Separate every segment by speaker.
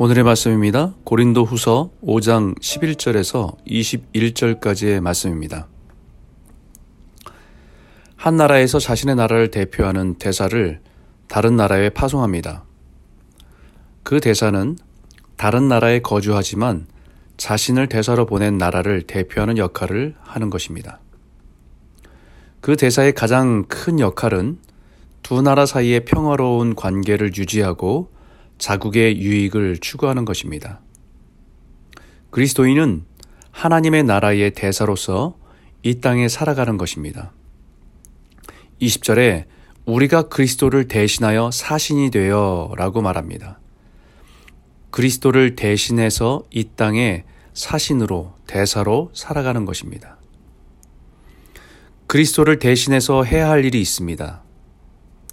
Speaker 1: 오늘의 말씀입니다. 고린도 후서 5장 11절에서 21절까지의 말씀입니다. 한 나라에서 자신의 나라를 대표하는 대사를 다른 나라에 파송합니다. 그 대사는 다른 나라에 거주하지만 자신을 대사로 보낸 나라를 대표하는 역할을 하는 것입니다. 그 대사의 가장 큰 역할은 두 나라 사이의 평화로운 관계를 유지하고 자국의 유익을 추구하는 것입니다. 그리스도인은 하나님의 나라의 대사로서 이 땅에 살아가는 것입니다. 20절에 우리가 그리스도를 대신하여 사신이 되어 라고 말합니다. 그리스도를 대신해서 이 땅에 사신으로 대사로 살아가는 것입니다. 그리스도를 대신해서 해야 할 일이 있습니다.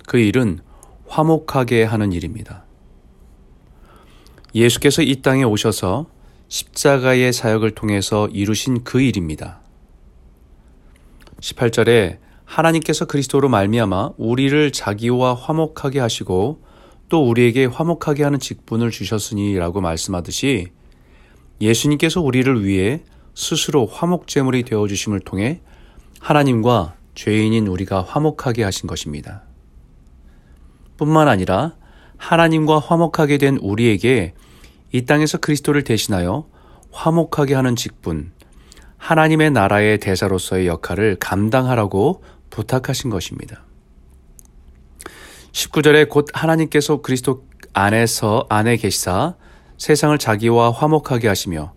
Speaker 1: 그 일은 화목하게 하는 일입니다. 예수께서 이 땅에 오셔서 십자가의 사역을 통해서 이루신 그 일입니다. 18절에 하나님께서 그리스도로 말미암아 우리를 자기와 화목하게 하시고 또 우리에게 화목하게 하는 직분을 주셨으니라고 말씀하듯이 예수님께서 우리를 위해 스스로 화목제물이 되어 주심을 통해 하나님과 죄인인 우리가 화목하게 하신 것입니다. 뿐만 아니라 하나님과 화목하게 된 우리에게 이 땅에서 그리스도를 대신하여 화목하게 하는 직분, 하나님의 나라의 대사로서의 역할을 감당하라고 부탁하신 것입니다. 19절에 곧 하나님께서 그리스도 안에서 안에 계시사 세상을 자기와 화목하게 하시며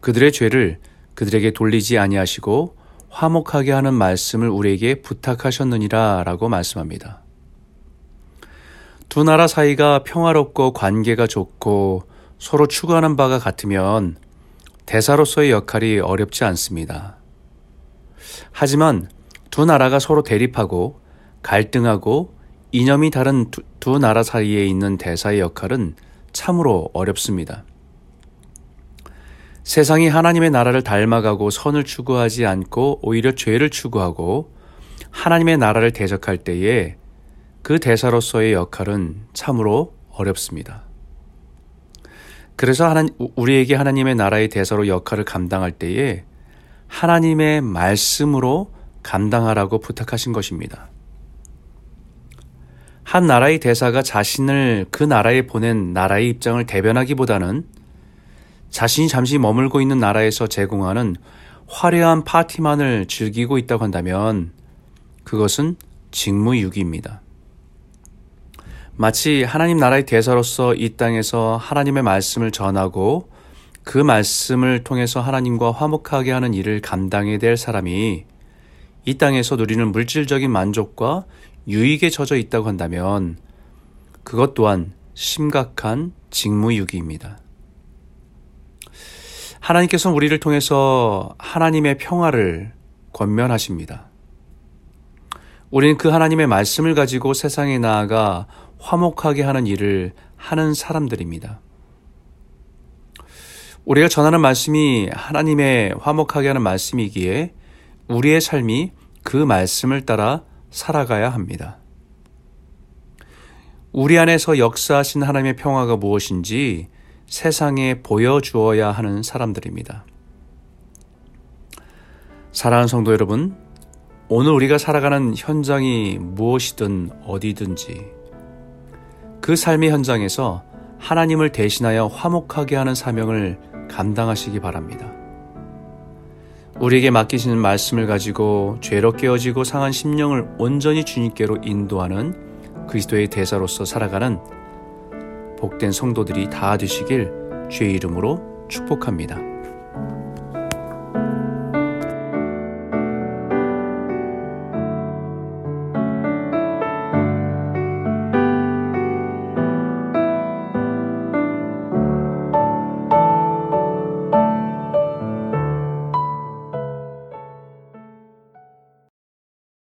Speaker 1: 그들의 죄를 그들에게 돌리지 아니하시고 화목하게 하는 말씀을 우리에게 부탁하셨느니라 라고 말씀합니다. 두 나라 사이가 평화롭고 관계가 좋고 서로 추구하는 바가 같으면 대사로서의 역할이 어렵지 않습니다. 하지만 두 나라가 서로 대립하고 갈등하고 이념이 다른 두, 두 나라 사이에 있는 대사의 역할은 참으로 어렵습니다. 세상이 하나님의 나라를 닮아가고 선을 추구하지 않고 오히려 죄를 추구하고 하나님의 나라를 대적할 때에 그 대사로서의 역할은 참으로 어렵습니다. 그래서 하나, 우리에게 하나님의 나라의 대사로 역할을 감당할 때에 하나님의 말씀으로 감당하라고 부탁하신 것입니다. 한 나라의 대사가 자신을 그 나라에 보낸 나라의 입장을 대변하기보다는 자신이 잠시 머물고 있는 나라에서 제공하는 화려한 파티만을 즐기고 있다고 한다면 그것은 직무유기입니다. 마치 하나님 나라의 대사로서 이 땅에서 하나님의 말씀을 전하고 그 말씀을 통해서 하나님과 화목하게 하는 일을 감당해야 될 사람이 이 땅에서 누리는 물질적인 만족과 유익에 젖어 있다고 한다면 그것 또한 심각한 직무유기입니다. 하나님께서는 우리를 통해서 하나님의 평화를 권면하십니다. 우리는 그 하나님의 말씀을 가지고 세상에 나아가 화목하게 하는 일을 하는 사람들입니다. 우리가 전하는 말씀이 하나님의 화목하게 하는 말씀이기에 우리의 삶이 그 말씀을 따라 살아가야 합니다. 우리 안에서 역사하신 하나님의 평화가 무엇인지 세상에 보여주어야 하는 사람들입니다. 사랑하는 성도 여러분, 오늘 우리가 살아가는 현장이 무엇이든 어디든지 그 삶의 현장에서 하나님을 대신하여 화목하게 하는 사명을 감당하시기 바랍니다. 우리에게 맡기시는 말씀을 가지고 죄로 깨어지고 상한 심령을 온전히 주님께로 인도하는 그리스도의 대사로서 살아가는 복된 성도들이 다 되시길 주의 이름으로 축복합니다.